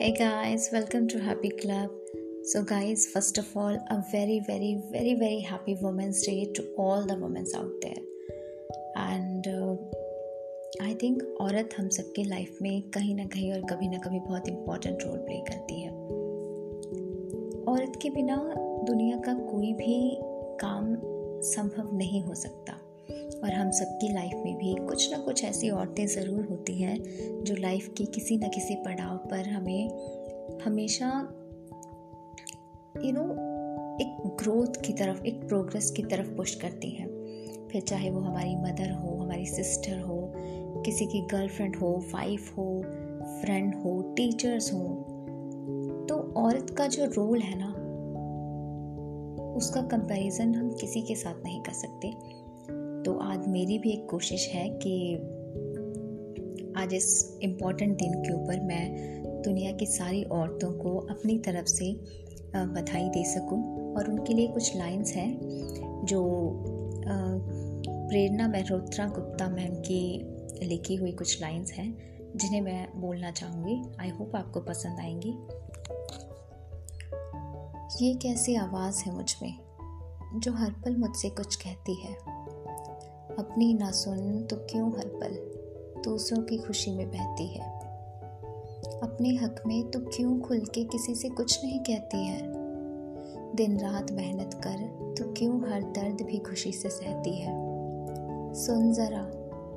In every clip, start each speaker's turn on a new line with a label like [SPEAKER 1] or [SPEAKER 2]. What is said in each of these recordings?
[SPEAKER 1] Hey guys, welcome to Happy Club. So, guys, first of all, a very, very, very, very happy Women's Day to all the women out there. And uh, I think औरत हम सबके life में कहीं ना कहीं और कभी ना कभी बहुत इम्पोर्टेंट रोल प्ले करती है औरत के बिना दुनिया का कोई भी काम संभव नहीं हो सकता और हम सबकी लाइफ में भी कुछ ना कुछ ऐसी औरतें ज़रूर होती हैं जो लाइफ की किसी न किसी पड़ाव पर हमें हमेशा यू नो एक ग्रोथ की तरफ़, एक प्रोग्रेस की तरफ़ पुश करती हैं। फिर चाहे वो हमारी मदर हो, हमारी सिस्टर हो, किसी की गर्लफ्रेंड हो वाइफ हो फ्रेंड हो टीचर्स हो तो औरत का जो रोल है ना, उसका कंपैरिजन हम किसी के साथ नहीं कर सकते। तो आज मेरी भी एक कोशिश है कि आज इस इंपॉर्टेंट दिन के ऊपर मैं दुनिया की सारी औरतों को अपनी तरफ़ से बधाई दे सकूँ और उनके लिए कुछ लाइंस हैं जो प्रेरणा मेहरोत्रा गुप्ता मैम की लिखी हुई कुछ लाइंस हैं, जिन्हें मैं बोलना चाहूँगी। आई होप आपको पसंद आएँगी। ये कैसी आवाज़ है मुझमें, जो हर पल मुझसे कुछ कहती है। अपनी ना सुन तो क्यों हर पल? दूसरों की खुशी में बहती है। अपने हक में तो क्यों खुल के किसी से कुछ नहीं कहती है? दिन रात मेहनत कर तो क्यों हर दर्द भी खुशी से सहती है? सुन जरा,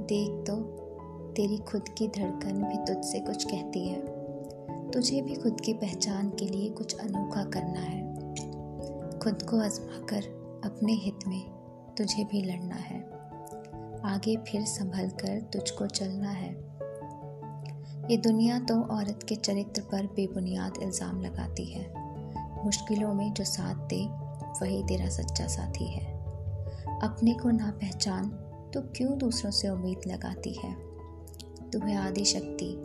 [SPEAKER 1] देख तो। तेरी खुद की धड़कन भी तुझसे कुछ कहती है। तुझे भी खुद की पहचान के लिए कुछ अनोखा करना है। खुद को आजमा कर अपने हित में तुझे भी लड़ना है। आगे फिर संभल कर तुझको चलना है। ये दुनिया तो औरत के चरित्र पर बेबुनियाद इल्ज़ाम लगाती है। मुश्किलों में जो साथ दे, वही तेरा सच्चा साथी है। अपने को ना पहचान तो क्यों दूसरों से उम्मीद लगाती है? तुम्हें आदि शक्ति,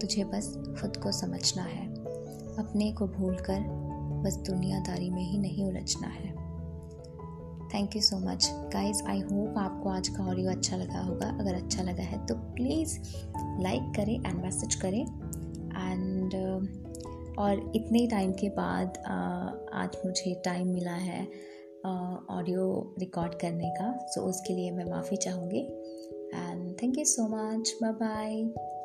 [SPEAKER 1] तुझे बस खुद को समझना है। अपने को भूलकर बस दुनियादारी में ही नहीं उलझना है। Thank you so much guys I hope आपको आज का ऑडियो अच्छा लगा होगा। अगर अच्छा लगा है तो प्लीज़ लाइक करें एंड मैसेज करें। एंड uh, और इतने टाइम के बाद uh, आज मुझे टाइम मिला है ऑडियो uh, रिकॉर्ड करने का। सो so उसके लिए मैं माफ़ी चाहूँगी। And thank you so much bye bye